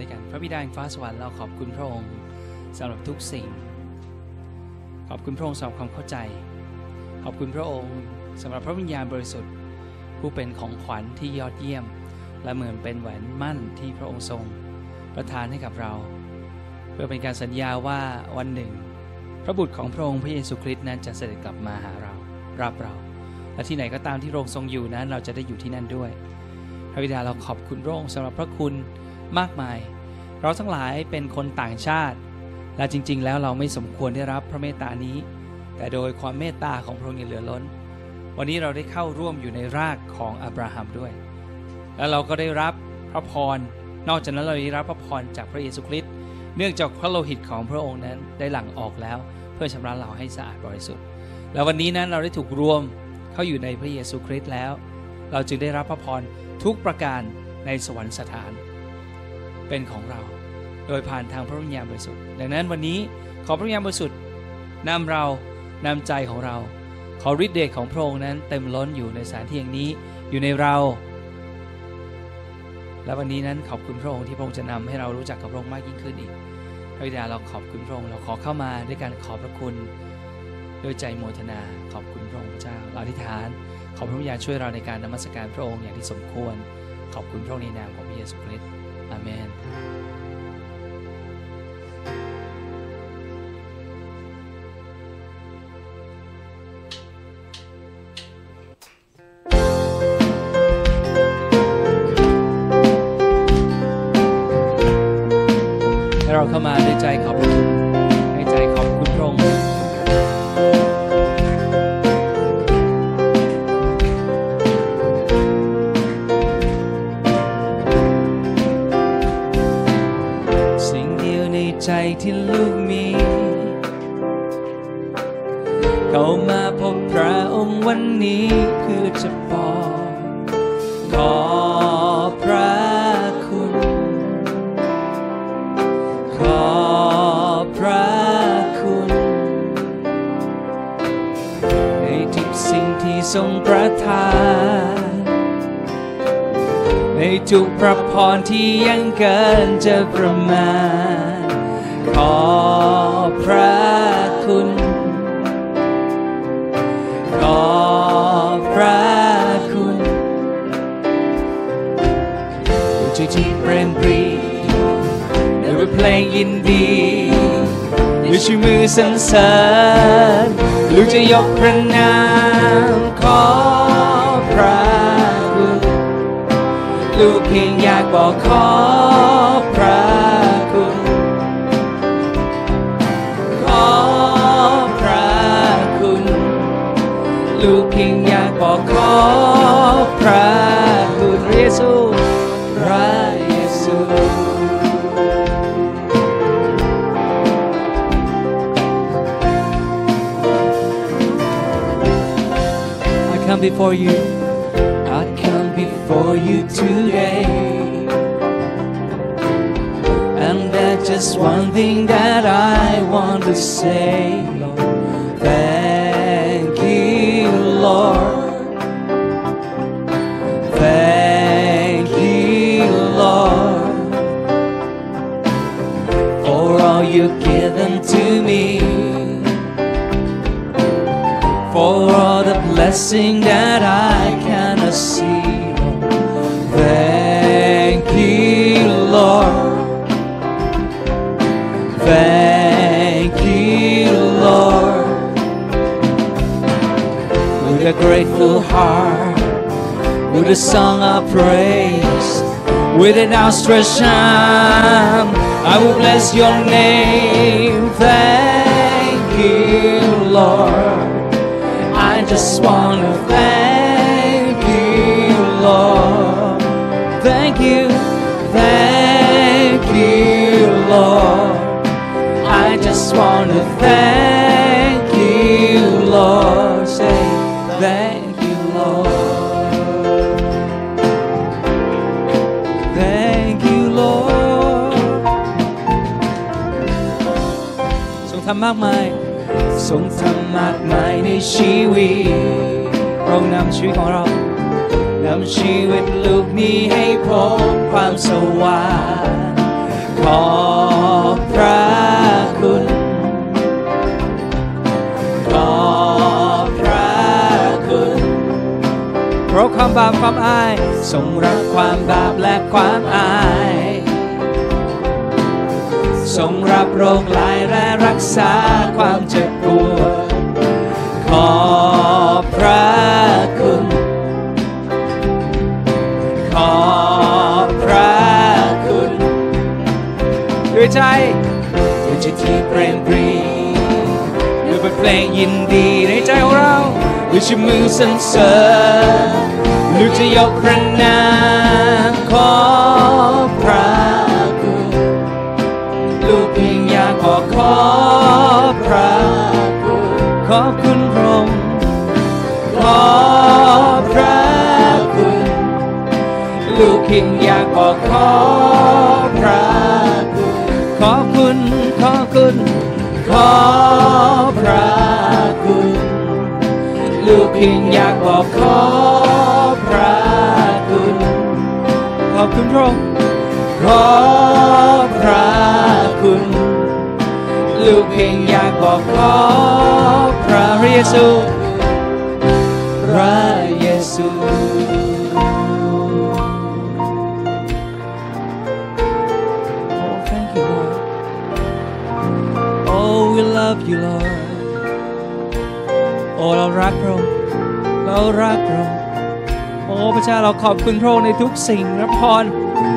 ด้วยกัน พระบิดาแห่งฟ้าสวรรค์เราขอบคุณพระองค์สำหรับทุกสิ่ง ขอบคุณพระองค์สำหรับความเข้าใจ ขอบคุณพระองค์สำหรับพระวิญญาณบริสุทธิ์ ผู้เป็นของขวัญที่ยอดเยี่ยม และเหมือนเป็นแหวนมั่นที่พระองค์ทรง ประทานให้กับเรา เพื่อเป็นการสัญญาว่าวันหนึ่ง พระบุตรของพระองค์พระเยซูคริสต์นั้นจะเสด็จกลับมาหาเรา รับเรา และที่ไหนก็ตามที่พระองค์ทรงอยู่นั้นเราจะได้อยู่ที่นั่นด้วย พระบิดาเราขอบคุณพระองค์สำหรับพระคุณ มากมาย เราทั้งหลายเป็นคนต่างชาติ และจริง ๆ แล้วเราไม่สมควรได้รับพระเมตตานี้ แต่โดยความเมตตาของพระองค์อย่างเหลือล้น วันนี้เราได้เข้าร่วมอยู่ในรากของอับราฮัมด้วย แล้วเราก็ได้รับพระพร นอกจากนั้นเราได้รับพระพรจากพระเยซูคริสต์ เนื่องจากพระโลหิตของพระองค์นั้นได้หลั่งออกแล้ว เพื่อชำระเราให้สะอาดบริสุทธิ์ แล้ววันนี้นั้นเราได้ถูกรวมเข้าอยู่ในพระเยซูคริสต์แล้ว เราจึงได้รับพระพรทุกประการในสวรรคสถาน เป็นของเรา โดยผ่านทางพระวิญญาณบริสุทธิ์ ดังนั้นวันนี้ขอพระวิญญาณบริสุทธิ์นำเรานำใจของเรา ขอฤทธิ์เดชของพระองค์นั้นเต็มล้นอยู่ในสถานที่แห่งนี้อยู่ในเรา และวันนี้นั้นขอบคุณพระองค์ที่พระองค์จะนำให้เรารู้จักกับพระองค์มากยิ่งขึ้นอีกพระบิดาเราขอบคุณพระองค์เราขอเข้ามาด้วยการขอบพระคุณด้วยใจโมทนาขอบคุณพระองค์เจ้าเราอธิษฐาน ขอพระวิญญาณช่วยเราในการนมัสการพระองค์อย่างที่สมควร ขอบคุณพระองค์ในนามของพระเยซูคริสต์ อ ใจที่ลูกมี เข้ามาพบพระองค์วันนี้เพื่อจะบอกขอพระคุณ ขอพระคุณ ในทุกสิ่งที่ทรงประทานในทุกพระพรที่ยังเกินจะประมาณ ขอบพระคุณขอบพระคุณด้วยใจที่เปรมปรีด้วยบทเพลงยินดีด้วยชื่อมือสรรเสริญลูกจะยกพระนามขอพระคุณลูกเพียงอยากบอกขอ พระคุณพระเยซูพระเยซู I come before you. I come before you today. And there's just one thing that I want to say, Lord. Thank you, Lord. Me for all the blessing that I cannot see. Thank you, Lord. Thank you, Lord. With a grateful heart, with a song of praise, with an outstretched arm, I will bless your name. Thank you, Lord. I just want to thank you, Lord. Thank you, thank you, Lord. I just want to thank มากมาย ทรงทำมากมายในชีวิต เรานำชีวิตของเรานำชีวิตลูกนี้ให้พบความสว่างขอบพระคุณขอบพระคุณเพราะความบาปความอายทรงรับความบาปและความอาย ทรงรับโรคลายและรักษาความเจ็บปวด ขอบพระคุณ ขอบพระคุณ ด้วยใจ ด้วยใจที่เปรมปรีด้วยบทเพลงยินดีในใจของเรา ด้วยชื่อมือสรรเสริญลูกจะยกพระนามขอ เพียงอยากบอกขอพระคุณขอบคุณ ขอบคุณ ขอพระคุณ ลูกเพียงอยากบอกขอพระคุณ ขอบคุณพระองค์ขอพระคุณ ลูกเพียงอยากบอกขอพระเยซู พระเยซู love you Lord โอ้เรารักพระองค์เรารักพระองค์โอ้พระเจ้าเราขอบคุณพระองค์ในทุกสิ่งรับพร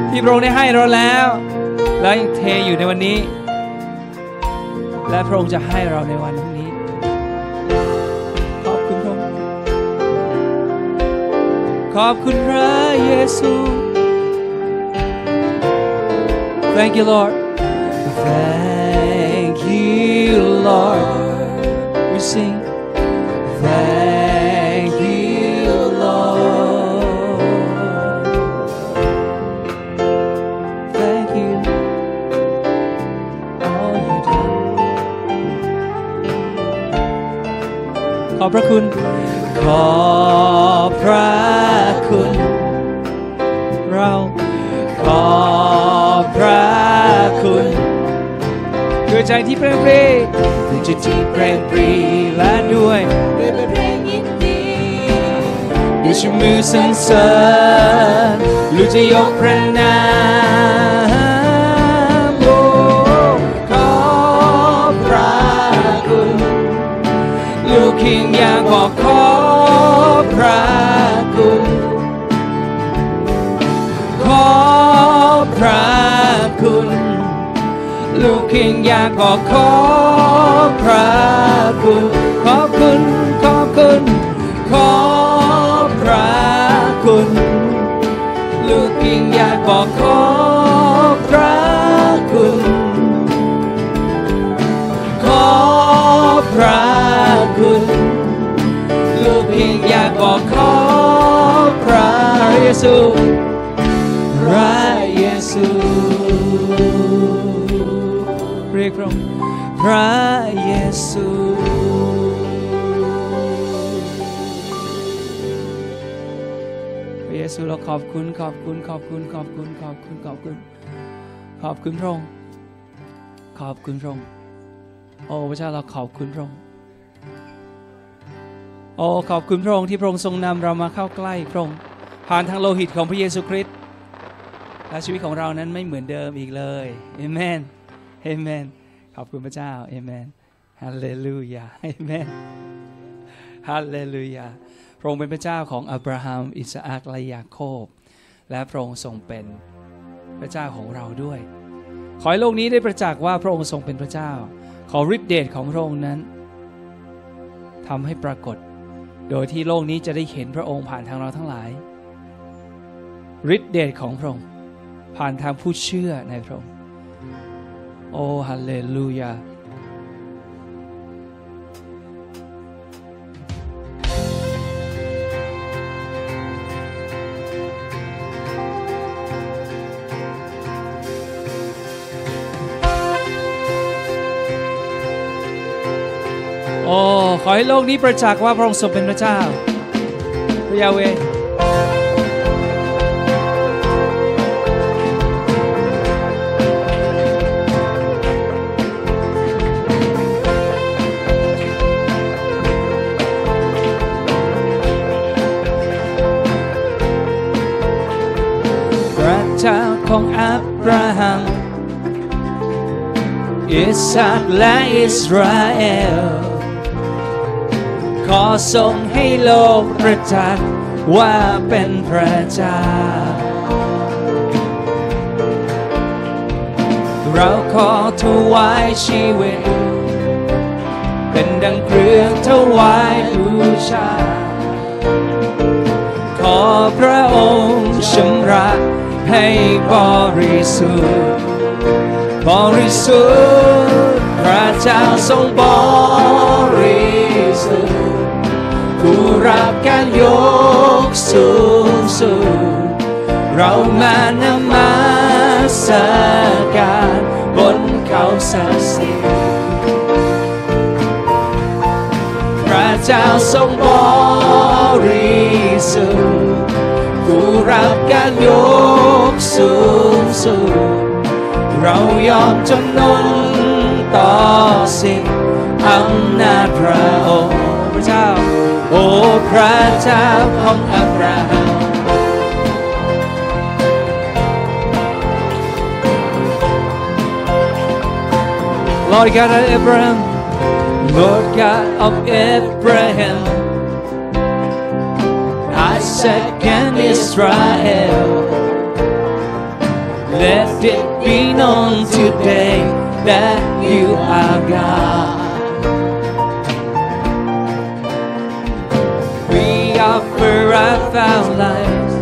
ที่พระองค์ได้ให้เราแล้ว แล้วยังเทอยู่ในวันนี้ และพระองค์จะให้เราในวันพรุ่งนี้ ขอบคุณพระองค์ขอบคุณพระเยซู Thank you Lord Thank Lord We sing Thank you Lord Thank you all you do ขอบพระคุณ ขอบพระคุณ เราขอบพระคุณด้วยใจที่เปรมปรี ด้วยใจที่เปรมปรีและด้วยด้วยเพลงยินดีด้วยชื่อมือสรรเสริญลูกจะยกพระนามโอ้ขอพระคุณลูกเพียงอยากบอกขอพระ เพียงอยากบอกขอพระคุณขอบคุณขอบคุณขอพระคุณลูกเพียงอยากบอกขอพระคุณขอพระคุณลูกเพียงอยากบอกขอพระเยซู พระเยซูพระเยซูเราขอบคุณขอบคุณขอบคุณขอบคุณขอบคุณขอบคุณขอบคุณพระองค์ขอบคุณพระองค์โอ้พระเจ้าเราขอบคุณพระองค์โอ้ขอบคุณพระองค์ที่พระองค์ทรงนำเรามาเข้าใกล้พระองค์ผ่านทางโลหิตของพระเยซูคริสต์และชีวิตของเรานั้นไม่เหมือนเดิมอีกเลยเอเมนเอเมน ขอบคุณพระเจ้าเอเมนฮาเลลูยาเอเมนฮาเลลูยาพระองค์เป็นพระเจ้าของอับราฮัม อิสอัคและยาโคบ และพระองค์ทรงเป็นพระเจ้าของเราด้วย ขอให้โลกนี้ได้ประจักษ์ว่าพระองค์ทรงเป็นพระเจ้า ขอฤทธิเดชของพระองค์นั้นทำให้ปรากฏ โดยที่โลกนี้จะได้เห็นพระองค์ผ่านทางเราทั้งหลายฤทธิเดชของพระองค์ผ่านทางผู้เชื่อในพระองค์ โอ้ฮาเลลูยาโอ้ขอให้โลกนี้ประจักษ์ว่าพระองค์ทรงเป็นพระเจ้าพระยาเว ห์ของอับราฮัมอิสราและอิสราเอล ขอทรงให้โลกประจักษ์ว่าเป็นพระเจ้า เราขอถวายชีวิต เป็นดังเครื่องถวายบูชา ขอพระองค์ชำระ ให้บริสุทธิ์บริสุทธิ์พระเจ้าทรงบริสุทธิ์ผู้รับการยกสูงสุดเรามานมัสการบนเขาศักสิพระเจ้าทรงบริสุทธิ์ ผู้รับการยกสูงสุดเรายอมจำนนต่อสิ่งอำนาจพระองค์พระเจ้า โอ้พระเจ้าของอับราฮัม Lord God of Abraham, Lord God of Abraham, Isaac and Israel. Let it be known today that you are God. We offer up our lives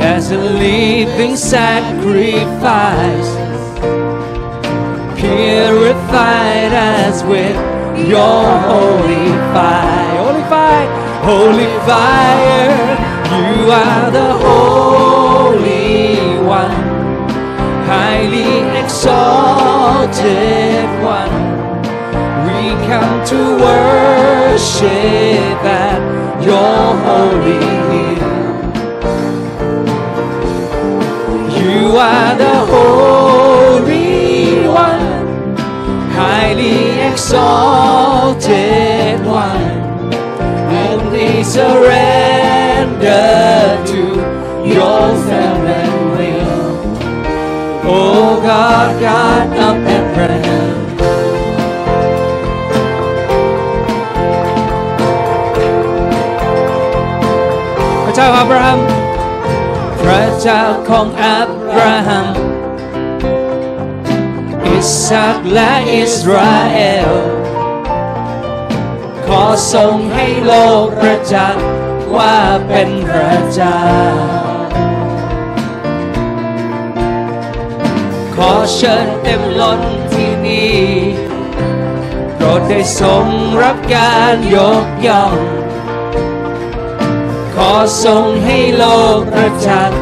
as a living sacrifice, purified as with your holy fire. Holy fire, holy fire, you are the holy one, highly exalted one. We come to worship at your holy hill. You are the holy one, highly exalted surrender to your farewell will. Oh God, God of Abraham. พระเจ้าอับราฮัม พระเจ้าของอับราฮัม อิสอักและอิสราเอล ขอ ทรงให้โลกประจักษ์ว่าเป็นพระเจ้า ขอเชิญเต็มล้นที่นี่โปรดได้ทรงรับการยกย่อง ขอทรงให้โลกประจักษ์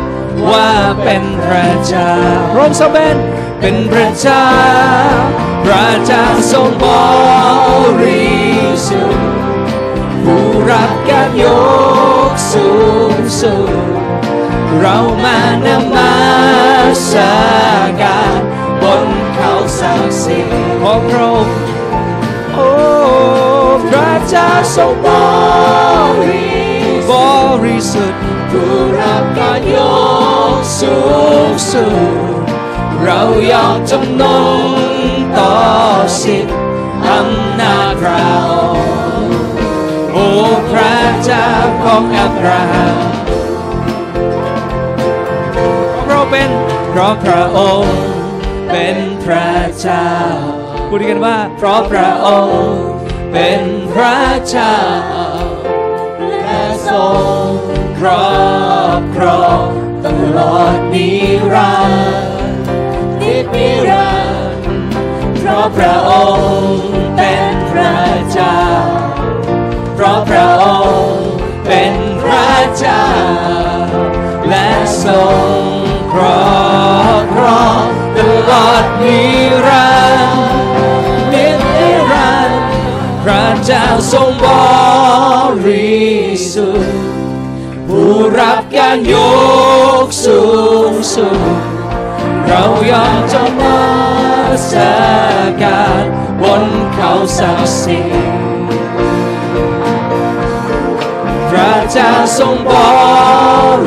ว่าเป็นพระเจ้าพระองค์ทรงเป็นเป็นพระเจ้า พระเจ้าทรงบริสุทธิ์ผู้รับการยกสูงสุดเรามานมัสการบนเขาศักดิ์สิทธิ์ของพระองค์โอ้พระเจ้าทรงบริบริสุทธิ์ผู้รับการยกสูงสุดเรายอมจำนน อสิทธิ์อำนาจพระองโอ้พระเจ้าของอับราฮัมเพราะเป็นเพราะพระองค์เป็นพระเจ้าพูดกันว่า เพราะพระองค์เป็นพระเจ้าและทรงครอบครองตลอดนิรันดร์นินิรันดร์ ราะพระองค์เป็นพระเจ้า เพราะพระองค์เป็นพระเจ้า และทรงครอบครองตลอดนิรันดร์นิรันดร์พระเจ้าทรงบริสุทธิ์ผู้รับการยกสูงสุดเรายอมจงมา สการบนเขาศักดิ์สิทธิ์พระเจ้าทรงบ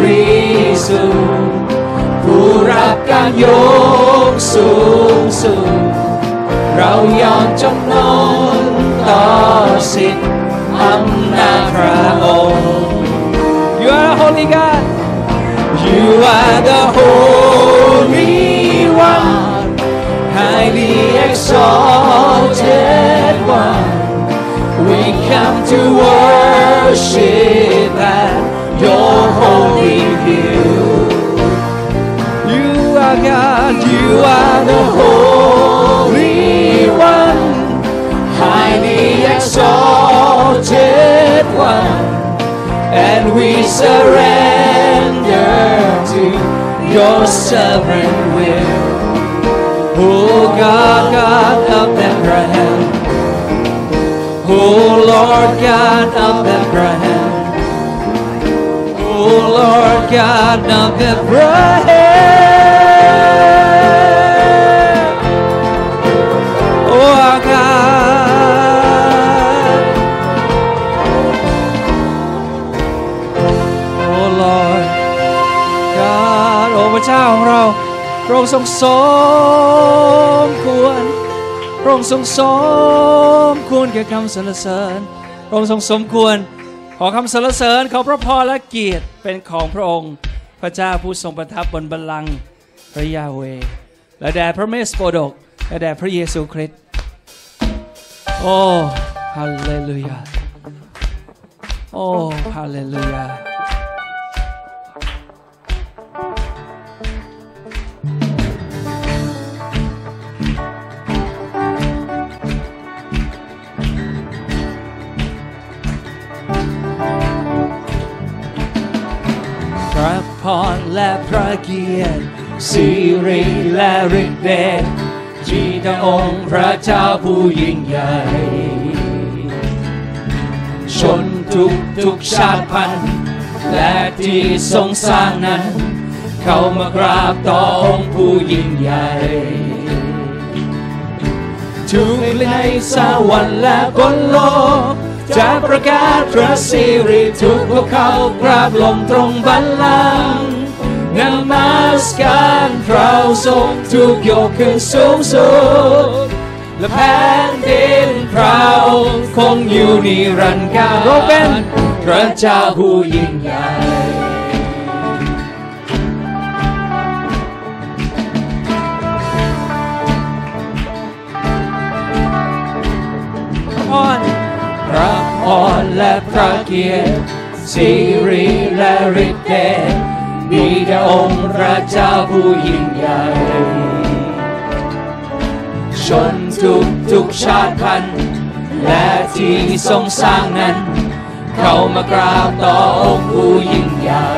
ริสุทธิ์ผู้รับการยกสูงสุดเรายอมจำนนต่อสิทธิ์อำนาจพระองค์ You are a holy God You are the Holy One, highly exalted One. We come to worship at your holy hill. You are God You are the Holy One, highly exalted One, and we surrender to your sovereign will. Oh God, God of Abraham, oh Lord God of Abraham, oh Lord God of Abraham. Oh our God, Oh Lord God โอ้พระเจ้าของเรา พระองค์ทรงสมควร พระองค์ทรงสมควรแก่คำสรรเสริญ พระองค์ทรงสมควร ขอคำสรรเสริญขอพระพรและเกียรติเป็นของพระองค์ พระเจ้าผู้ทรงประทับบนบัลลังก์พระยาเวและแด่พระเมสโปดกและแด่พระเยซูคริสต์โอ้ฮาเลลูยาโอ้ฮาเลลูยา พรและพระเกียรติสิริและฤทธิ์เดชที่พระองค์พระเจ้าผู้ยิ่งใหญ่ ชนทุกทุกชาติพันธุ์และที่ทรงสร้างนั้น เข้ามากราบต่อองค์ผู้ยิ่งใหญ่ทุกในสวรรค์และบนโลก จะประกาศพระสิริทุกพวกเขากราบลงตรงบัลลังก์นมัสการพระทรงถูกยกขึ้นสูงสุดและแผ่นดินพระองค์คงอยู่นิรันดร์กาลเราเป็นพระเจ้าผู้ยิ่งใหญ่ ระพรและพระเกียรติสิริและฤทธิ์เดชมีแด่องค์พระเจ้าผู้ยิ่งใหญ่ชนทุกทุกชาติพันธุ์และที่ทรงสร้างนั้น เข้ามากราบต่อองค์ผู้ยิ่งใหญ่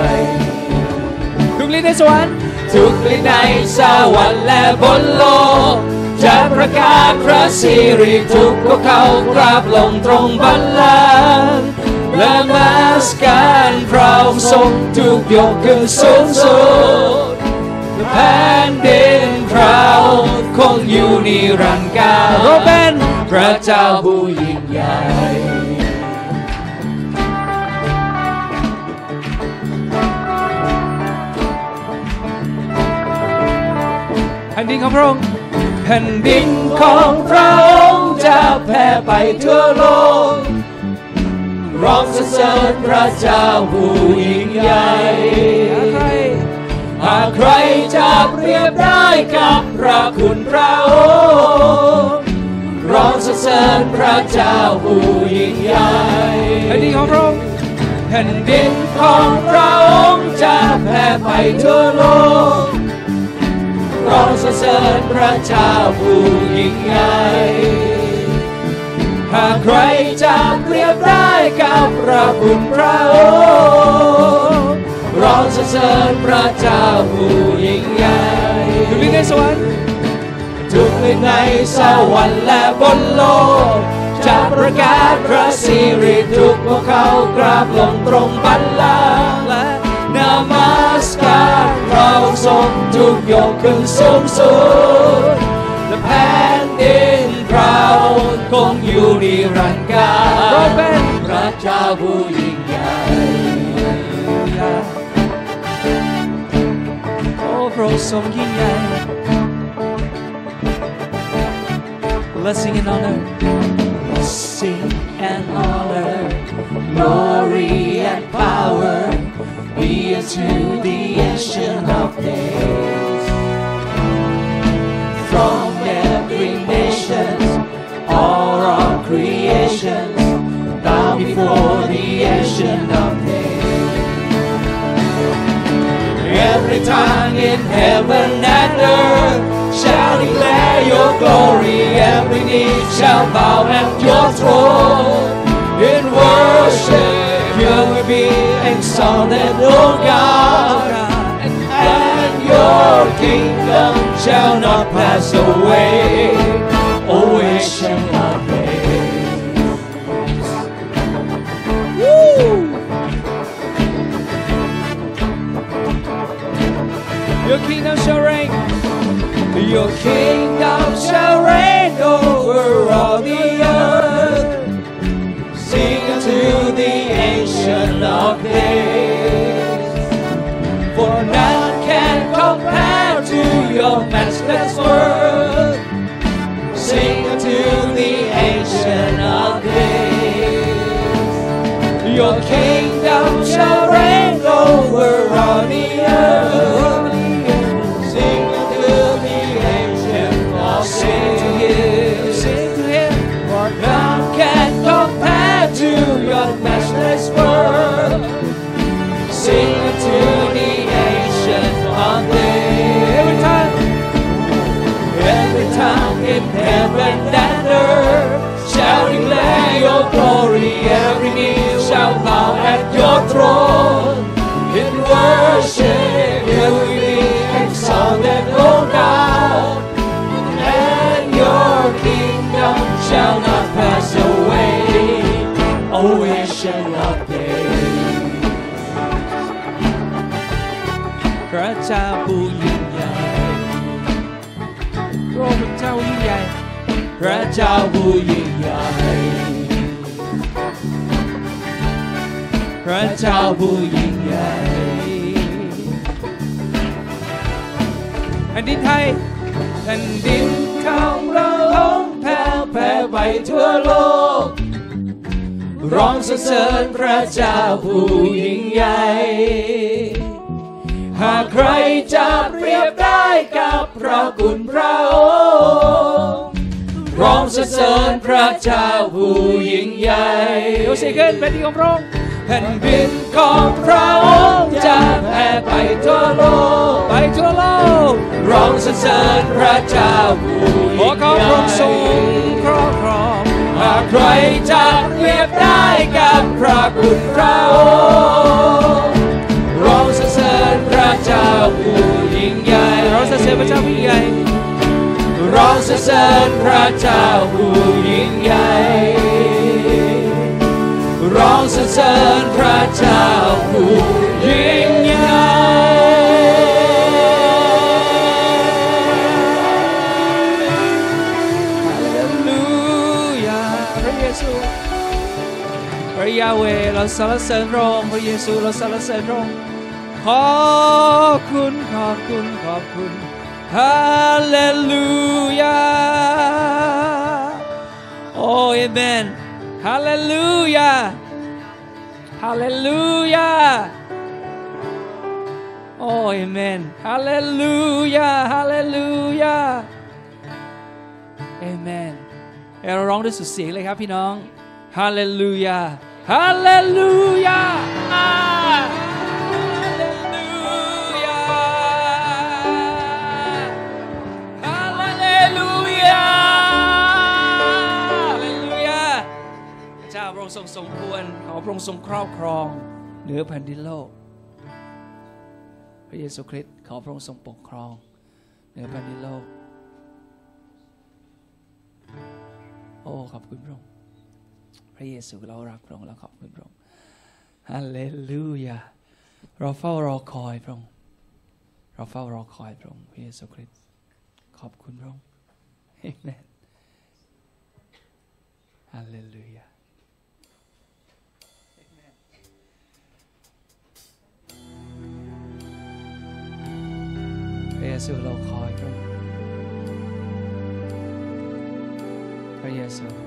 ทุกฤทธิ์ในสวรรค์ทุกฤทธิ์ในสวรรค์และบนโลก จะประกาศพระสิริทุกพวกเขากราบลงตรงบัลลังก์และมาสการพระองค์ทรงถูกยกขึ้นสูงสุดแผ่นดินพระองค์คงอยู่นิรันดร์กาลเรเปนพระเจ้าผู้ยิ่งใหญ่แผ่นดินของพระองค์ แผ่นดินของพระองค์จะแผ่ไปทั่วโลกร้องสรรเสริญพระเจ้าผู้ยิ่งใหญ่ใครหากใครจะเปรียบได้กับพระคุณพระองค์ร้องสรรเสริญพระเจ้าผู้ยิ่งใหญ่แผ่นดินของพระองค์แผ่นดินของพระองค์จะแผ่ไปทั่วโลก ร้องสรรเสริญพระเจ้าผู้ยิ่งใหญ่หากใครจะเปรียบได้กับพระคุณพระองค์ร้องสรรเสริญพระเจ้าผู้ยิ่งใหญ่ทุกในสวรรค์ทุกฤทธิ์ในสวรรค์และบนโลกจะประกาศพระสิริทุกพวกเขากราบลงตรงบัลลังก์และนมัส การพรงทรงถูกยกขึ้นสูงสุดและแผ่นดินพระองค์คงอยู่นิรันดร์กาลเราเป็นพระเจ้าผู้ยิ่งใหญ่โอ้พระทรงยิ่งใหญ่ Blessing and honor And honor Glory and power Be unto the ancient of days. From every nation All our creations Bow before the ancient of days. Every tongue in heaven and earth declare your glory. Every knee shall bow at your throne. In worship you will be exalted, O God. And your kingdom shall not pass away. O ancient of days. Woo! Your kingdom shall reign. Your kingdom shall reign over all the earth. Sing unto the ancient of days. For none can compare to your matchless word. Sing unto the ancient of days. Your kingdom shall reign over all the earth. Throne. In worship you will be exalted, O God. And your kingdom shall not pass away. O ancient of days. พระเจ้าผู้ยิ่งใหญ่พระอง พระเจ้าผู้ยิ่งใหญ่แผ่นดินไทยแผ่นดินของเราล้มแผ่แผ่ไปทั่วโลก ร้องสรรเสริญพระเจ้าผู้ยิ่งใหญ่หากใครจะเปรียบได้กับพระคุณพระองค์ร้องสรรเสริญพระเจ้าผู้ยิ่งใหญ่ยกเสียงขึ้นแผ่นดินของพระองค์ แผ่นดินของพระองค์จะแผ่ไปทั่วโลกไปทั่วโลกร้องสรรเสริญพระเจ้าผู้ยิ่งใหญ่ขอพระองค์ทรงครอบครองหากใครจะเปรียบได้กับพระคุณพระองค์ร้องสรรเสริญพระเจ้าผู้ยิ่งใหญ่ร้องสรรเสริญพระเจ้าผู้ยิ่งใหญ่ร้องสรรเสริญพระเจ้าผู้ยิ่งใหญ่ ร้องสรรเสริญพระเจ้าผู้ยิ่งใหญ่ฮาเลลูยาพระเยซูพระยาเวเราสรรเสริญพระองค์พระเยซูเราสรรเสริญพระองค์ขอบคุณขอบคุณขอบคุณฮาเลลูยาโอ้เอเมน ฮาเลลูยาฮาเลลูยาโอ้เอเมนฮาเลลูยาฮาเลลูยาเอเมนเราร้องด้วยสุดเสียงเลยครับพี่น้องฮาเลลูยาฮาเลลูยา ค์สมควร ขอพระองค์ทรงครอบครอง เหนือแผ่นดินโลก พระเยซูคริสต์ขอพระองค์ทรงปกครอง เหนือแผ่นดินโลก โอ้ขอบคุณพระองค์พระเยซูเรารักพระองค์และขอบคุณพระองค์ฮาเลลูยาเราเฝ้ารอคอยพระองค์เราเฝ้ารอคอยพระองค์พระเยซูคริสต์ขอบคุณพระองค์เอเมนฮาเลลูยา ระเยซูเราคอยพระองค์พระเยซู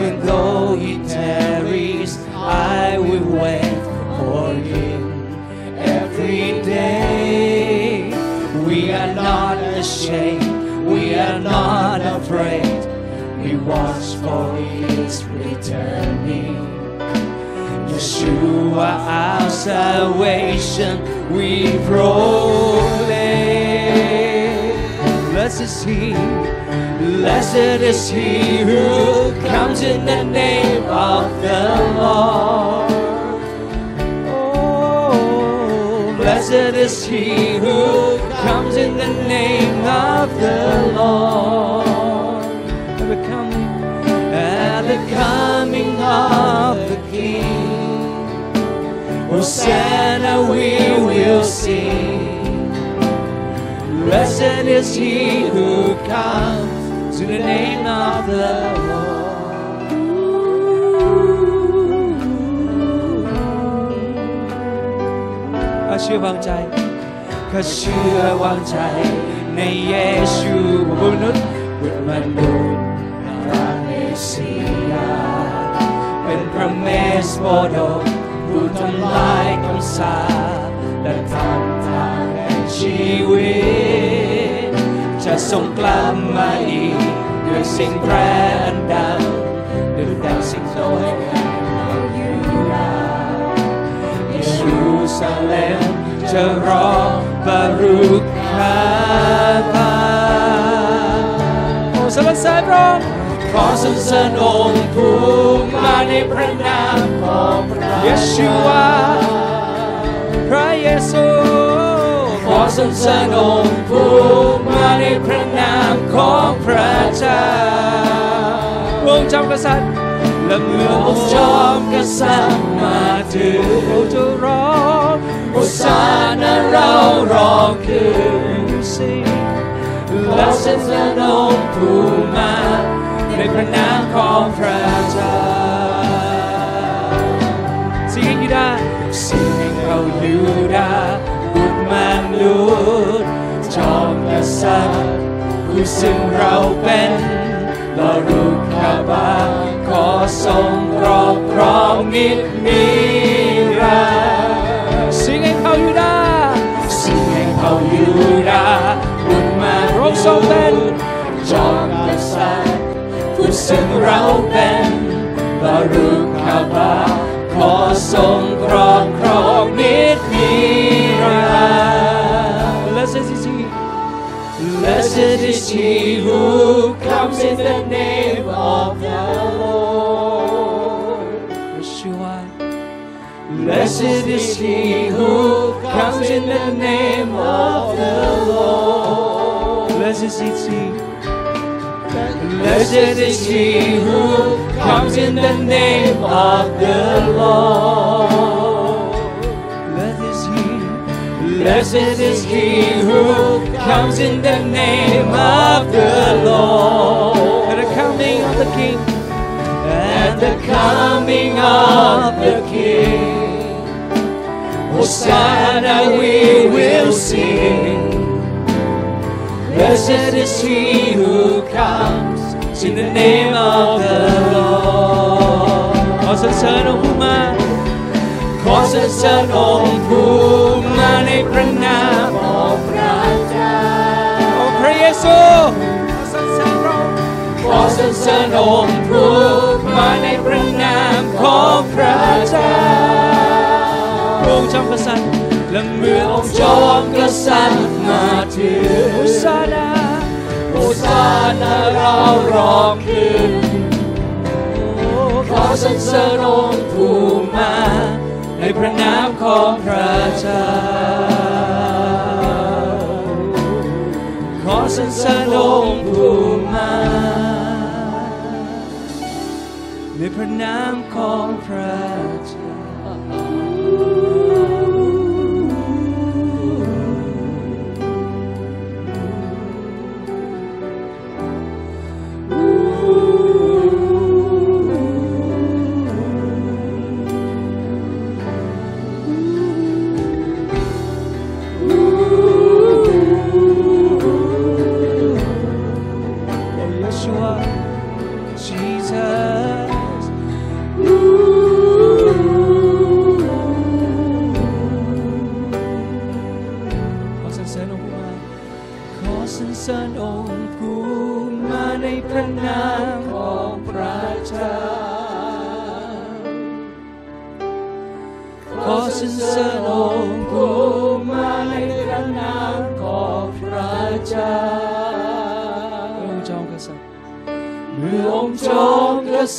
Even though he tarries, I will wait for him every day. We are not ashamed, we are not afraid. We watch for his returning. Yeshua, our salvation, we proclaim. Blessed is he, blessed is he who comes in the name of the Lord. Oh, blessed is he who comes in the name of the Lord. At the coming, at the coming of the King. Hosanna we will sing. Blessed is he who comes in the name of the Lord ข้าเชื่อวางใจข้าเชื่อวางใจ ในเยซูมนุษย์เป็นมนุษย์พระเมสสิยาเป็นพระเมสโปโดผู้ทำลายคำสาปและทำทางแห่งชีวิต จะส่งกลับมาอีก ด้วยสิ่งแปรอันดังด้วยดังสิ่งโตแห่งแห่งยูดาห์เยรูซาเล็มจะรอบารุกคาตาโอ้สรรเสริญพระองค์ขอสรรเสริญองค์ผู้มาในพระนามของพระเยชูวาพระเยซู รรเสริญองค์ผู้มาในพระนามของพระเจ้าองค์จอมกษัตริย์และเมื่อองค์จอมกษัตริย์มาถึงเราจะร้องโอสานะเราร้องขึ้นสิและสรรเสริญองค์ผู้มาในพระนามของพระเจ้า Singing Yuda, singing how Yuda, good man Lord, จอมกษัตริย์ผู้ซึ่งเราเป็นลารุกาบาขอทรงครอบครองนิจนิรันดร์ Singing how Yuda, singing how Yuda, good man พระองค์ทรงเป็นจอมกษัตริย์ผู้ซึ่งเราเป็นบารุคาบาขอทรงครอบครองนิจนิ Blessed is he who comes in the name of the Lord Yeshua Blessed is he who comes in the name of the Lord. Blessed is he. Blessed is he who comes in the name of the Lord. Blessed is he who comes in the name of the Lord. And the coming of the King. And the coming of the King. Hosanna we will sing. Blessed is he who comes in the name of the Lord. ขอสรรเสริญองค์ผู้มา ข อสรรเสริญองค์ผู้มาในพระนามของพระเจ้าโอ้พระเยซูขอสรรเสริญองค์ผู้มาในพระนามของพระเจ้าพระองค์จอมกษัตริย์และเมื่อองค์จอมกษัตริย์มาถึงโอซานาโอซานาเราร้องขึ้นขอสรรเสริญองค์ผู้มา พระนามของพระเจ้า ขอสรรเสริญองค์ผู้มาในพระนามของพระ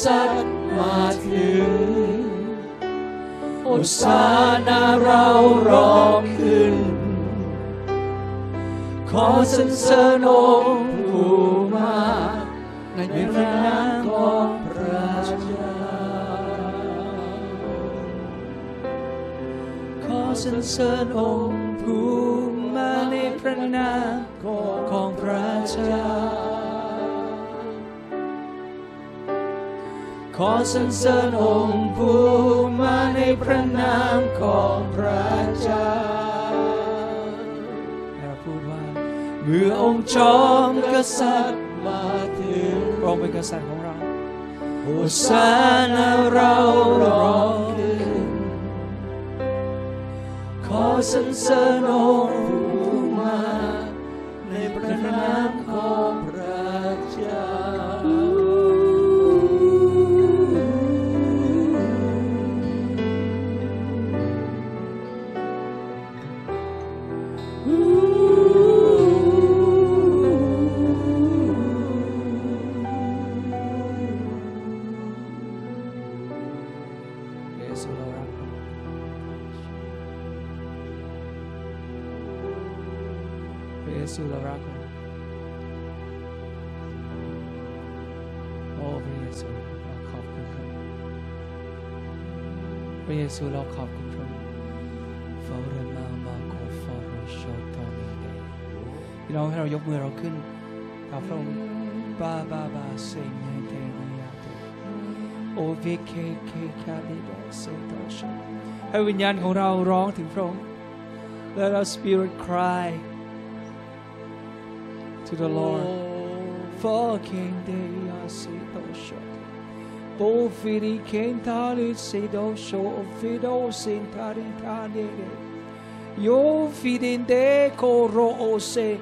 ษัตริย์มาถึงโอซานาเราร้องขึ้น ขอสรรเสริญองค์ผู้มาในพระนามของพระเจ้าขอสรรเสริญองค์ผู้มาในพระนามของพระเจ้า ขอสรรเสริญองค์ผู้มาในพระนามของพระเจ้าเราพูดว่า เมื่อองค์จอมกษัตริย์มาถึงพระองค์เป็นกษัตริย์ของเราโอซานาเราร้องขึ้นขอสรรเสริญองค์ผู้มาในพระนามของพระ พระเยซูเราขอบคุณพระองค์ฟาเรมามาโคฟาโรชอตอมิเดพี่น้องให้เรายกมือเราขึ้นกับพระองค์บาบาบาเซเนเทนิยาเตโอเวเคเคคาลิโดเซโตชให้วิญญาณของเราร้องถึงพระองค์ Let our spirit cry to the Lord for King Deya Setosh O Fili Kentari Sedosho O Fido Sentari Tanere Yo Fidinde Koro Ose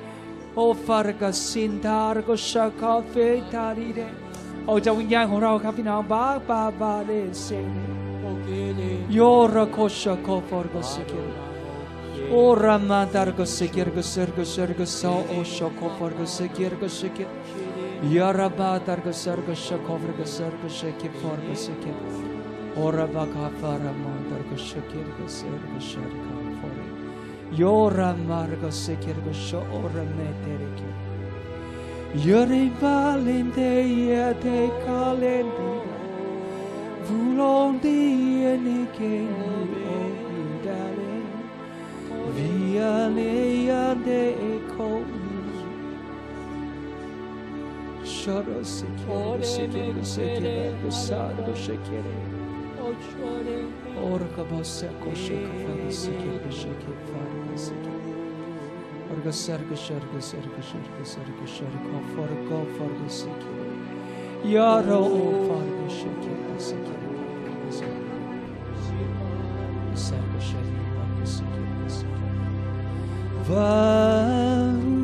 O Farga Sintargo Shaka Fetaride ออกจากวิญญาณของเราครับพี่น้องบาบาบาเลเซโยระโคชะโคฟอร์กสเกลโอรามาดาร์กสเกลกสร์กสร์กสโอชโคฟอร์กสเกลกสเ Yaraba darga sarga şakovra ga sarga şeke forga seke. Ora baka fara mandar ga şeker ga sarga şarka fore. Yora marga seker ga şa ora metereke. Yore valende ya te kalendira. Vulondi ene ke o Via ne ya de ekol Shoro sekere sekere sekere besaro sekere. Orga bossa koşu kafanı sekere sekere farına sekere. Orga sargı sargı sargı sargı sargı sargı farga farga sekere. Yara o farga sekere sekere farga sekere. Sargı sargı farga sekere sekere. Varu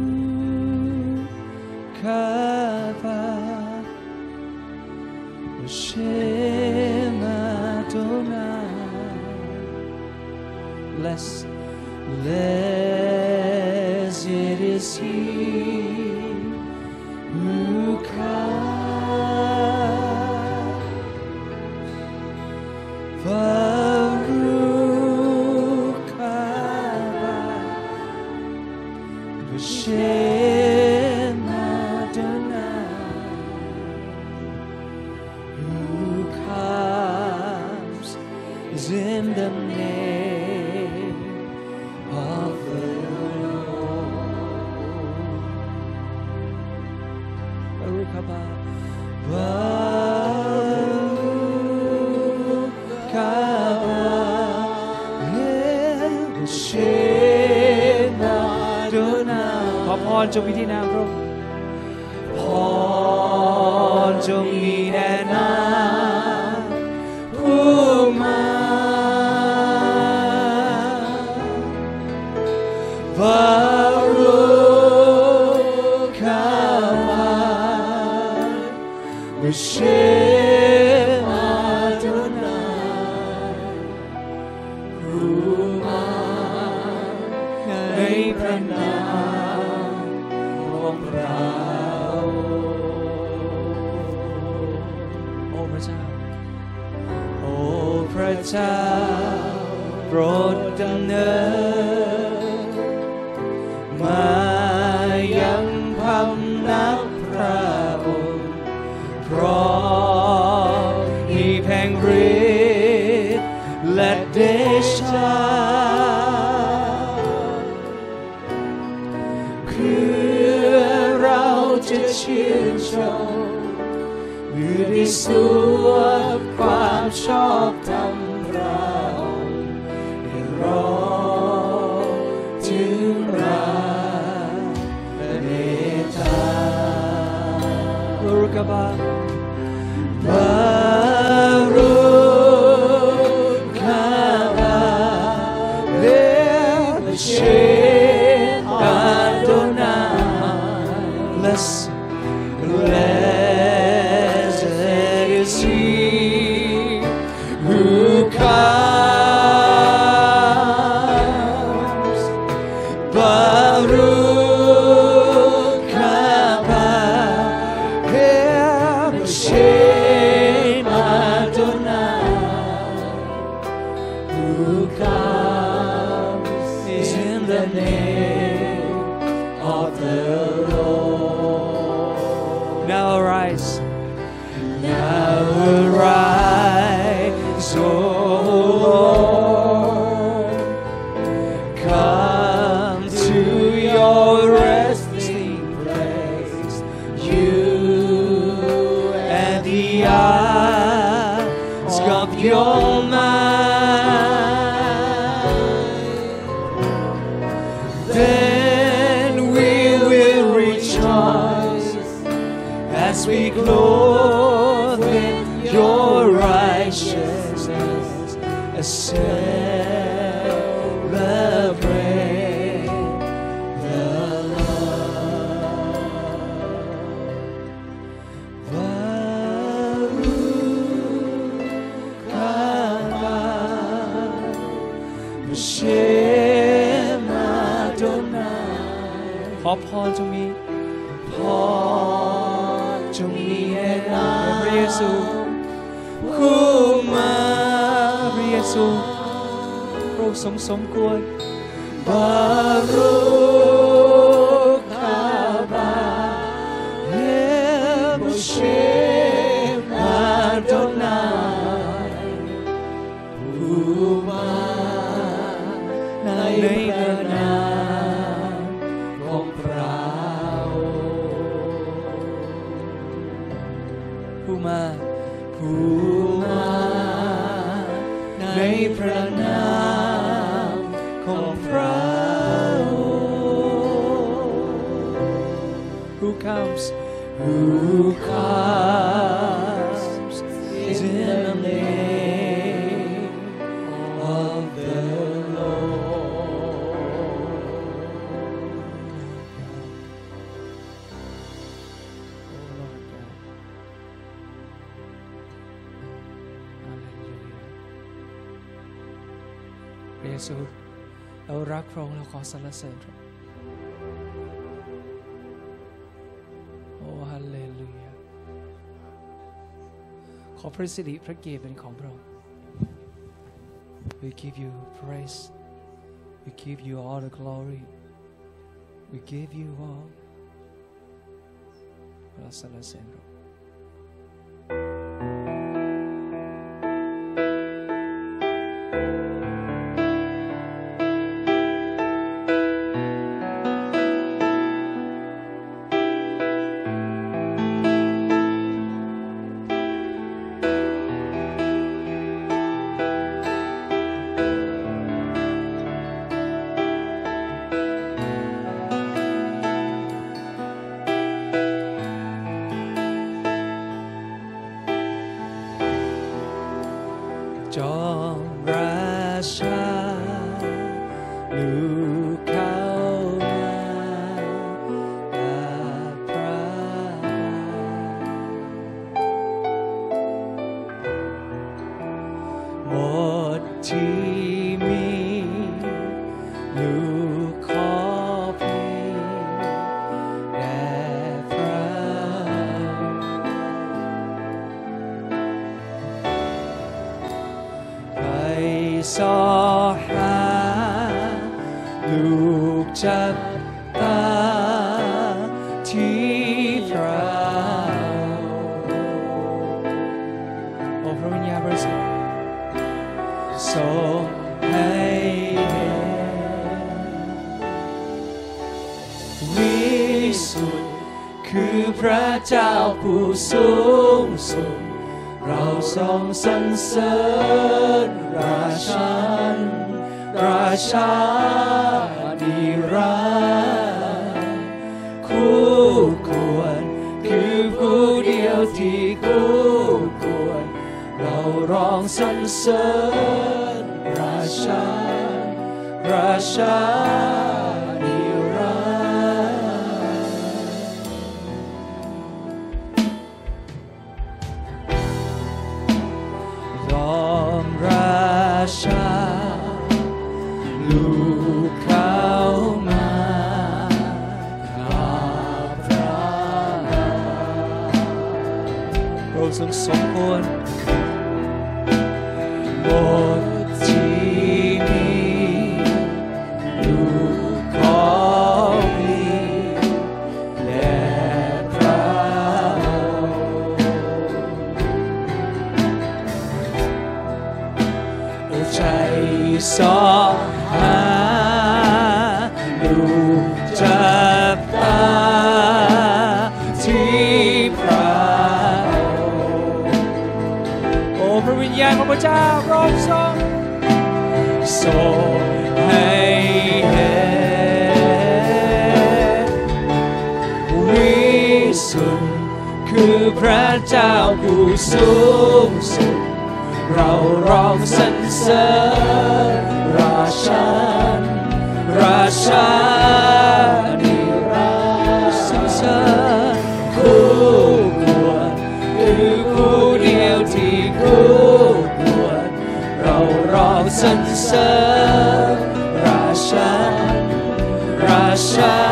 kar Shem Adonai. Bless, bless. 가봐 와 Hold your feet now, bro. Hold your feet. พระเยซูเรารักพระองค์เราขอสรรเสริญพระองค์โอ้ฮาเลลูยาขอพระสิริพระเกียรติเป็นของพระองค์ We give you praise We give you all the glory We give you all เราสรรเสริญพระ ทรงให้เห็นวิสุทธิ์คือพระเจ้าผู้สูงสุด เราทรงสรรเสริญราชันราชานิรันดร์คู่ควรคือผู้เดียวที่คู่ควรเราร้องสรรเสริญ ราชานิรันดร์รองราชาลูกเข้ามาอาพระพระองค์ทรงสมควรบ เจ้าพระองค์ทรงทรงให้เห็นวิสุทธิ์คือพระเจ้าผู้สูงสุด เราร้องสรรเสริญราชันราชา ร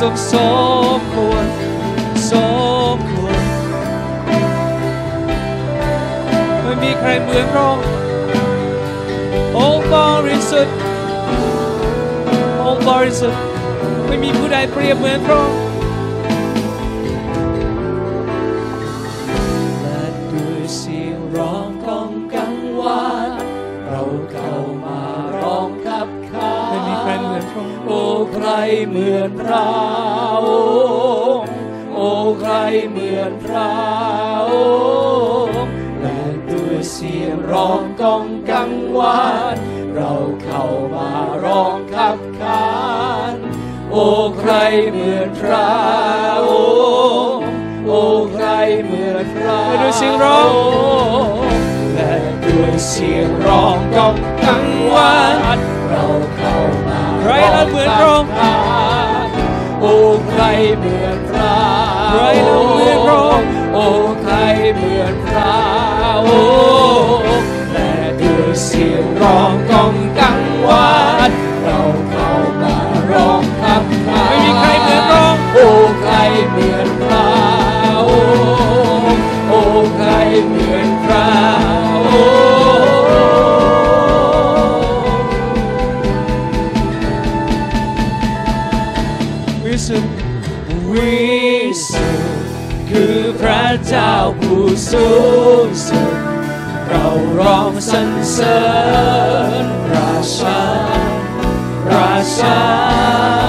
ทรงสมควรสมควรไม่มีใครเหมือนพระองค์องค์บริสุทธิ์องค์บริสุทธิ์ไม่มีผู้ใดเปรียบเหมือนพระองค์ ใครเหมือนพระองค์โอ้ใครเหมือนพระองค์และด้วยเสียงร้องกองกังวานเราเข้ามาร้องขับขานโอ้ใครเหมือนพระองค์โอ้ใครเหมือนพระและด้วยเสียงร้องและด้วยเสียงร้องกองกังวาน เราเหมือนพระองค์โอ้ใครเหมือนพระใครเราเหมือนพระองค์โอ้ใครเหมือนพระโอ้แต่ด้วยเสียงร้องกอง งสุด เราร้องสรรเสริญราชา ราชา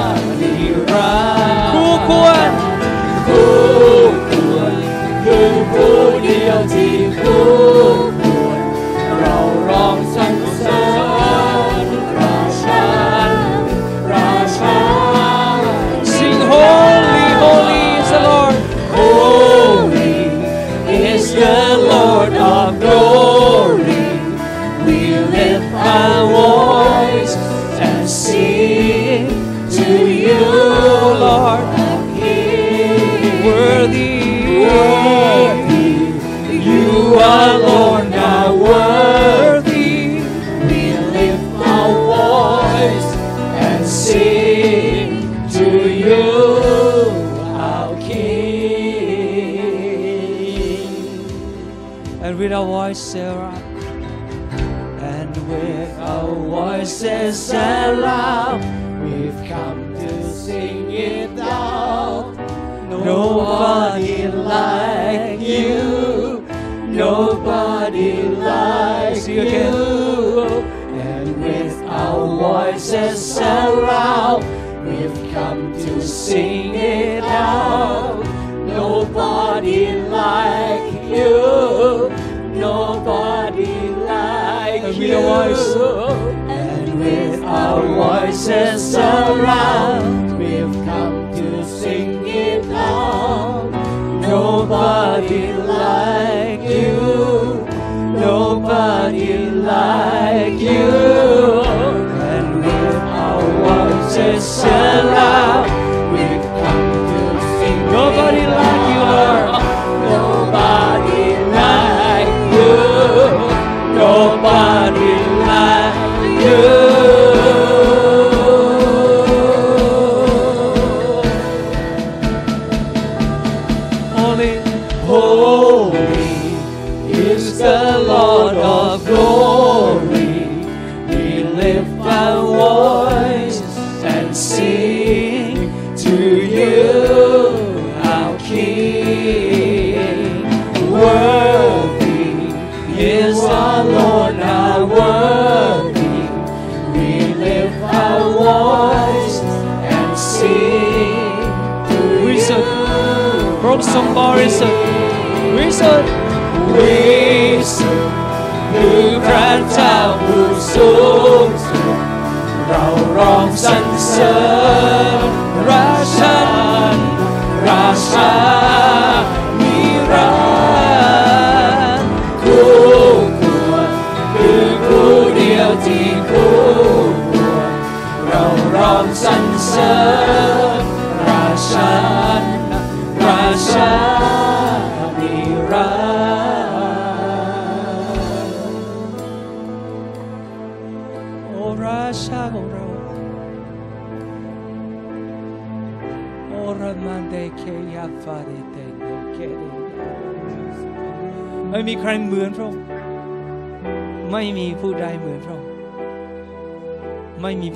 around, we've come to sing it out. Nobody like you, nobody like you. And with our voices around,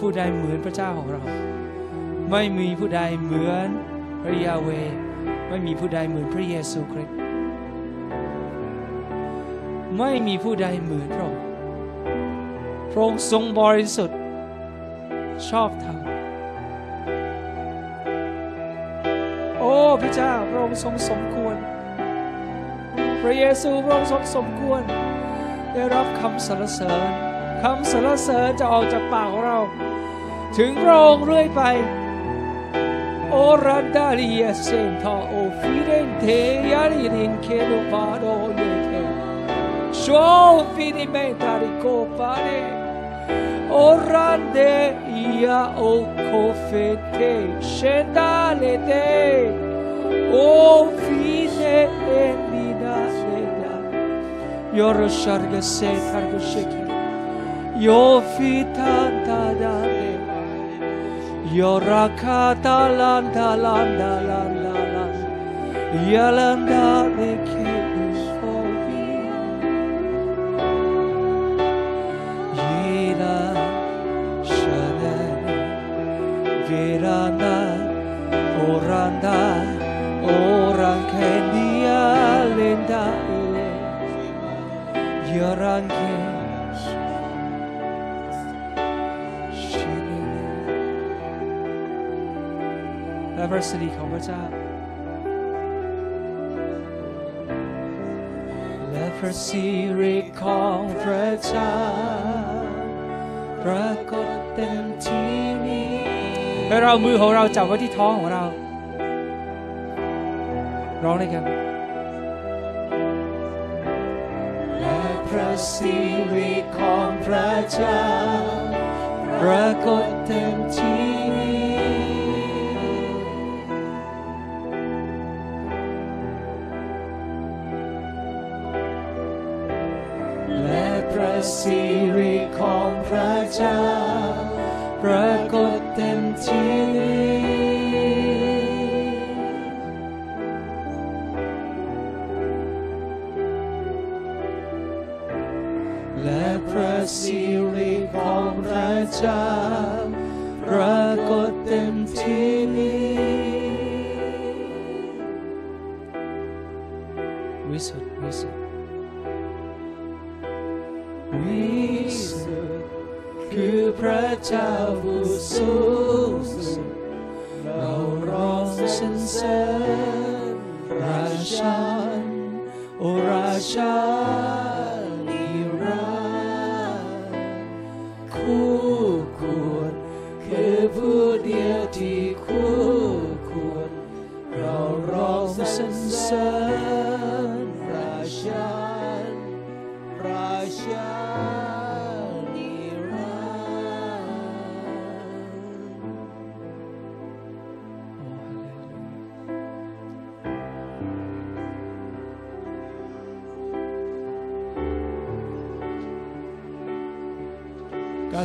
ผู้ใดเหมือนพระเจ้าของเรา ไม่มีผู้ใดเหมือนพระยาเว ไม่มีผู้ใดเหมือนพระเยซูคริสต์ไม่มีผู้ใดเหมือนพระองค์พระองค์ทรงบริสุทธิ์ชอบธรรมโอ้พระเจ้าพระองค์ทรงสมควร พระเยซูพระองค์ทรงสมควร ได้รับคำสรรเสริญคำสรรเสริญจะออกจากปากของเรา ถึงพระองค์เรื่อยไปโอรันดาลีเซนทาโอฟิเรนเทยาริรินเคโลปาโดเลเทโชฟินิเมตาริโกปาเดโอรันเดยาโอโคเฟเทเชนดาเลเตโอฟิเนเอมินาเซดา Yoro sharga se kargo shiki. Yo fitanta da de. Yora kata landa landa landa landa. Yalanda de Yoraka dalan dalan dalan dalan Yalanda eke usfobi Yela şale Veranda oranda Orang kendi alenda ile Yoran kendi ริของพระเจ้า และพระสิริของพระเจ้าปรากฏเต็มที่นี้ให้เรามือของเราจับไว้ที่ท้องของเรา ร้องด้วยกันและพระสิริของพระเจ้าปรากฏเต็มที่นี้ สิริของพระเจ้าพรา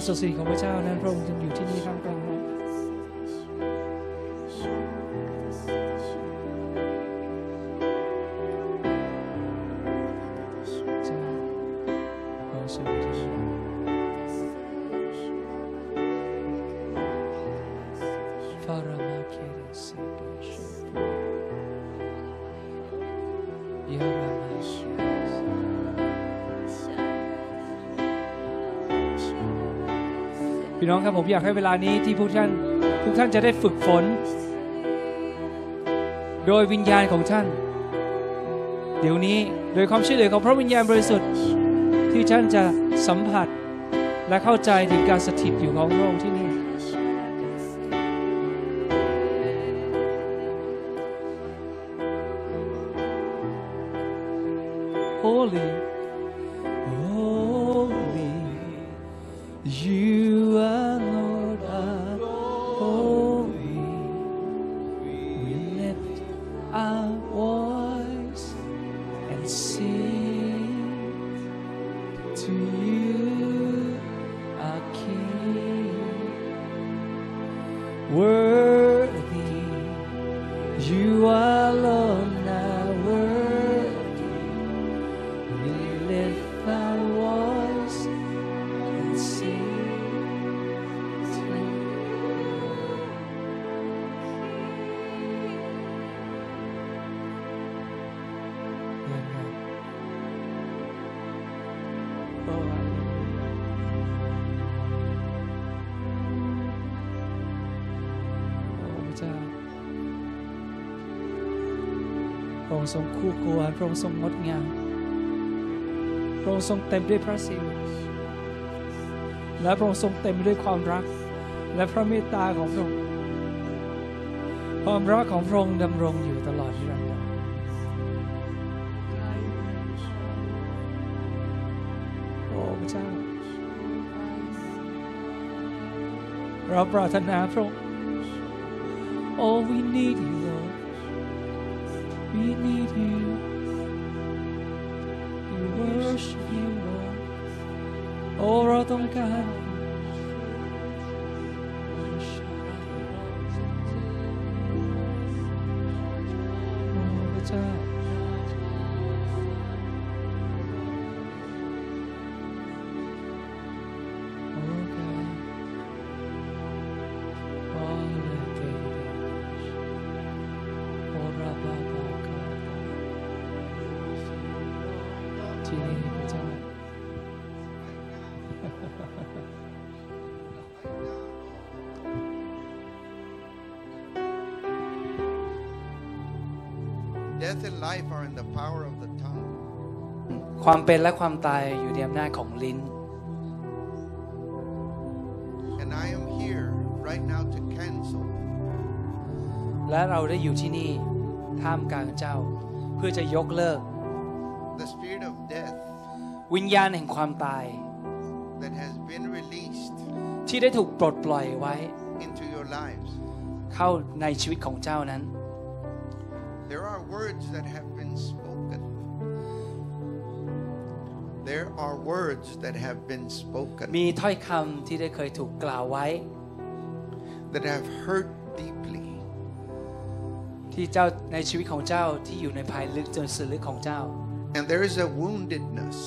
สดสีของพระเจ้านั้นพระองค์จึงอยู่ที่นี่ น้องครับผมอยากให้เวลานี้ที่พวกท่านทุกท่านจะได้ฝึกฝน โดยวิญญาณของท่าน เดี๋ยวนี้โดยความช่วยเหลือของพระวิญญาณบริสุทธิ์ที่ท่านจะสัมผัสและเข้าใจถึงการสถิตอยู่ของพระองค์ที่นี่ ค์ทรงคู่ควรพระองค์ทรงงดงามพระองค์ทรงเต็มด้วยพระสิริและพระองค์ทรงเต็มด้วยความรัก และพระเมตตาของพระองค์ความรักของพระองค์ดำรงอยู่ตลอดนิรันดร์โอ้พระเจ้า เราปรารถนาพระองค์ Oh we need you We need you. We worship you, Oh, Radon Kahana. ความเป็นและความตายอยู่ในอำนาจของลิ้น And I am here right now to cancel และเราได้อยู่ที่นี่ท่ามกลางเจ้า เพื่อจะยกเลิก the spirit of death วิญญาณแห่งความตาย that has been released ที่ได้ถูกปลดปล่อยไว้ into your lives. เข้าในชีวิตของเจ้านั้น There are words that have been spoken. There are words that have been spoken มีถ้อยคำที่ได้เคยถูกกล่าวไว้ that have hurt deeply. ที่เจ้าในชีวิตของเจ้าที่อยู่ในภายลึกจนสื่อลึกของเจ้า And there is a woundedness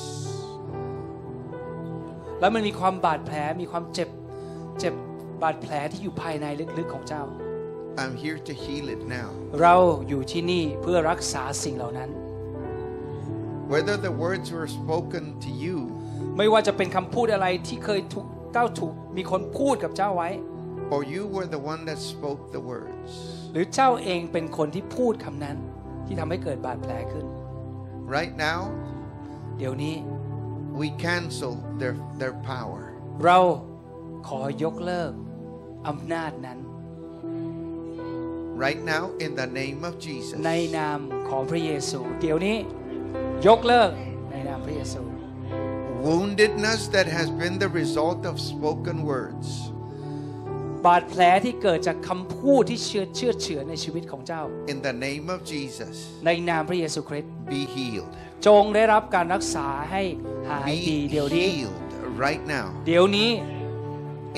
แล้วมันมีความบาดแผลมีความเจ็บเจ็บบาดแผลที่อยู่ภายในลึกๆของเจ้า I'm here to heal it now. เราอยู่ที่นี่เพื่อรักษาสิ่งเหล่านั้น Whether the words were spoken to you ไม่ว่าจะเป็นคำพูดอะไรที่เคยถูกเจ้าถูกมีคนพูดกับเจ้าไว้ or you were the one that spoke the words. หรือเจ้าเองเป็นคนที่พูดคำนั้น ที่ทำให้เกิดบาดแผลขึ้น Right now, เดี๋ยวนี้ we cancel their, their power. เราขอยกเลิกอำนาจนั้น Right now, in the name of Jesus. ในนามของพระเยซู เดี๋ยวนี้ ยกเลิกในนามพระเยซู Woundedness that has been the result of spoken words. บาดแผลที่เกิดจากคำพูดที่เชื่อเชื่อเฉือนในชีวิตของเจ้า In the name of Jesus, ในนามพระเยซูคริสต์ be healed. จงได้รับการรักษาให้หาย Be ดีเดี๋ยวนี้ healed right now. เดี๋ยวนี้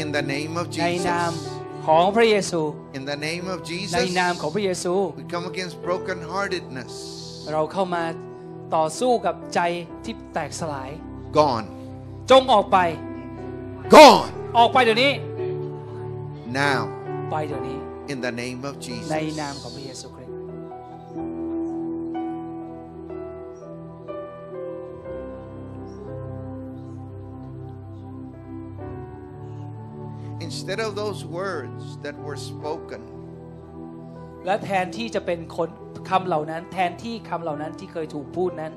In the name of ในนาม Jesus. ของพระเยซู In the name of ใน Jesus, นามของพระเยซู we come against brokenheartedness. เราเข้ามาต่อสู้กับใจที่แตกสลาย Gone. จงออกไป Gone ออกไปเดี๋ยวนี้ now. ไปเดี๋ยวนี้ In the name of ใน Jesus. นามของพระ Instead of those words that were spoken, และแทนที่จะเป็นคนคำเหล่านั้น แทนที่คำเหล่านั้นที่เคยถูกพูดนั้น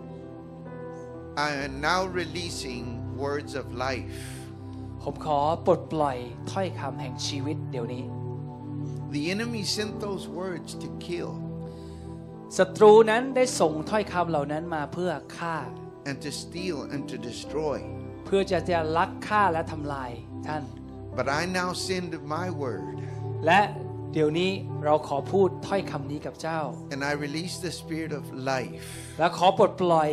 I am now releasing words of life. ผมขอปลดปล่อยถ้อยคำแห่งชีวิตเดี๋ยวนี้ The enemy sent those words to kill ศัตรูนั้นได้ส่งถ้อยคำเหล่านั้นมาเพื่อฆ่า and to steal and to destroy. เพื่อจะจะลักฆ่าและทำลายท่าน But I now send my word และเดี๋ยวนี้เราขอพูดถ้อยคำนี้กับเจ้า and I release the spirit of life และขอปลดปล่อย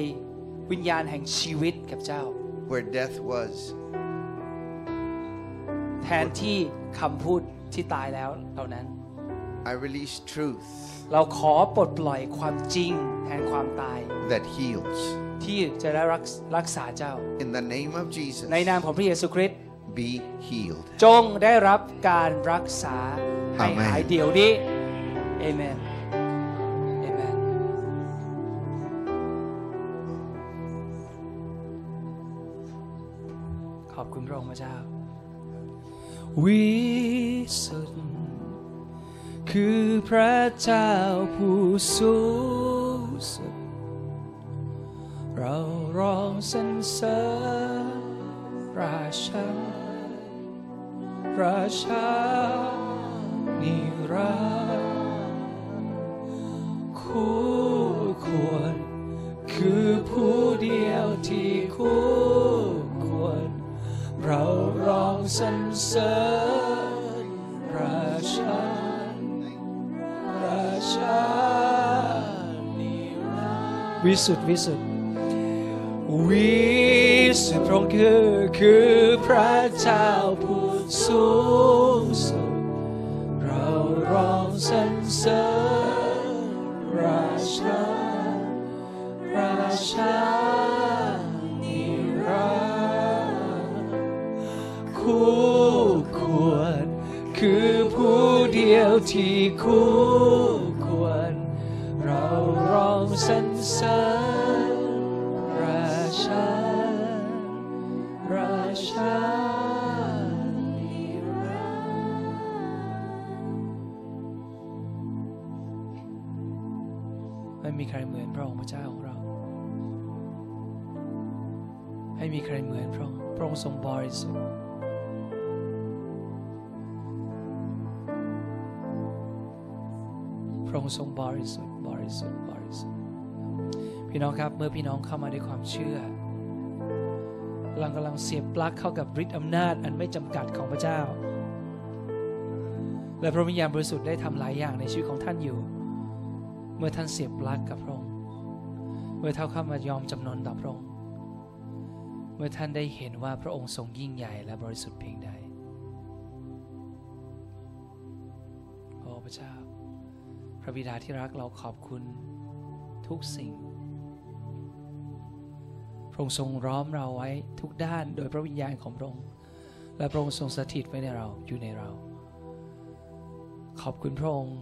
วิญญาณแห่งชีวิตกับเจ้า where death was. แทนที่คำพูดที่ตายแล้วเหล่านั้น I release truth เราขอปลดปล่อยความจริงแทนความตาย that heals. ที่จะได้รักรักษาเจ้า In the name of Jesus, ในนามของพระเยซูคริสต์ be healed. จงได้รับการรักษาให้อาเมนหายเดี๋ยวนี้เอเมนเอเมนขอบคุณพระองค์พระเจ้า วิสุทธิ์คือพระเจ้าผู้สูงสุด เราร้องสรรเสริญราชา ราชานิรันดร์คู่ควร คือผู้เดียวที่คู่ควร เราร้องสรรเสริญราชาราชานิรันดร์วิสุทธิวิสุทธิวิสุทธิพระองค์คือคือพระเจ้าผู้ สูงสุด เราร้องสรรเสริญราชา ราชานิรันดร์คู่ควร คือผู้เดียวที่คู่ควร เราร้องสรรเสริญ ใครเหมือนพระองค์พระองค์ทรงบริสุทธิ์พระองค์ทรงบริสุทธิ์บริสุทธิ์บริสุทธิ์พี่น้องครับเมื่อพี่น้องเข้ามาด้วยความเชื่อเรากำลังเสียบปลั๊กเข้ากับฤทธิ์อำนาจอันไม่จำกัดของพระเจ้า และพระวิญญาณบริสุทธิ์ได้ทำหลายอย่างในชีวิตของท่านอยู่ เมื่อท่านเสียบปลั๊กกับพระองค์เมื่อเท่าเข้ามายอมจำนนต่อพระองค์ เมื่อท่านได้เห็นว่าพระองค์ทรงยิ่งใหญ่และบริสุทธิ์เพียงใดโอ้พระเจ้า พระบิดาที่รักเราขอบคุณทุกสิ่ง พระองค์ทรงร้อมเราไว้ทุกด้านโดยพระวิญญาณของพระองค์ และพระองค์ทรงสถิตไว้ในเราอยู่ในเรา ขอบคุณพระองค์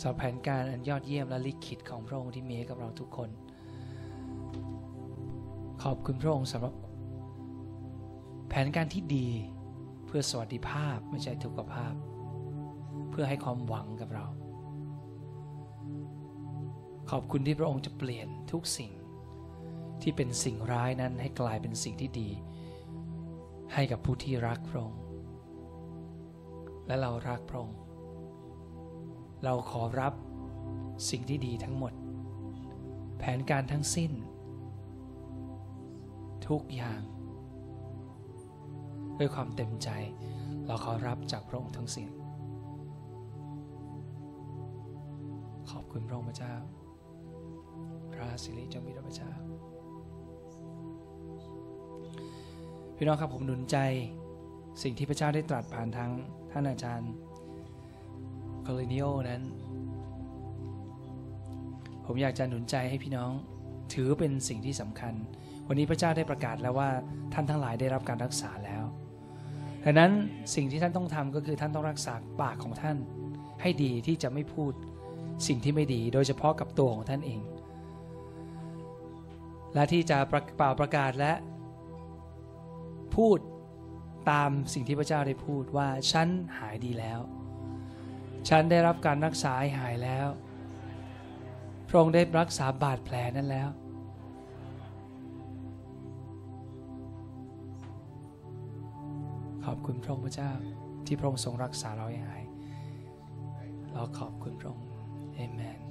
สำหรับแผนการอันยอดเยี่ยมและลิขิตของพระองค์ที่มีให้กับเราทุกคน ขอบคุณพระองค์สำหรับ แผนการที่ดีเพื่อสวัสดิภาพไม่ใช่ทุกขภาพ เพื่อให้ความหวังกับเรา ขอบคุณที่พระองค์จะเปลี่ยนทุกสิ่งที่เป็นสิ่งร้ายนั้นให้กลายเป็นสิ่งที่ดี ให้กับผู้ที่รักพระองค์และเรารักพระองค์เราขอรับสิ่งที่ดีทั้งหมด แผนการทั้งสิ้น ทุกอย่าง ด้วยความเต็มใจ เราขอรับจากพระองค์ทั้งสิ้นขอบคุณพระองค์พระเจ้า พระสิริจงมีพระเจ้าพี่น้องครับผมหนุนใจสิ่งที่พระเจ้าได้ตรัสผ่านทางท่านอาจารย์คอลินิโอนั้น ผมอยากจะหนุนใจให้พี่น้องถือเป็นสิ่งที่สำคัญ วันนี้พระเจ้าได้ประกาศแล้วว่าท่านทั้งหลายได้รับการรักษาแล้ว ดังนั้นสิ่งที่ท่านต้องทำก็คือท่านต้องรักษาปากของท่าน ให้ดีที่จะไม่พูดสิ่งที่ไม่ดี โดยเฉพาะกับตัวของท่านเอง และที่จะเป่าประกาศและ พูดตามสิ่งที่พระเจ้าได้พูดว่าฉันหายดีแล้ว ฉันได้รับการรักษาหายแล้ว พระองค์ได้รักษาบาดแผลนั้นแล้ว ขอบคุณพระองค์พระเจ้าที่พระองค์ทรงรักษาเราให้หาย เราขอบคุณพระองค์เอเมน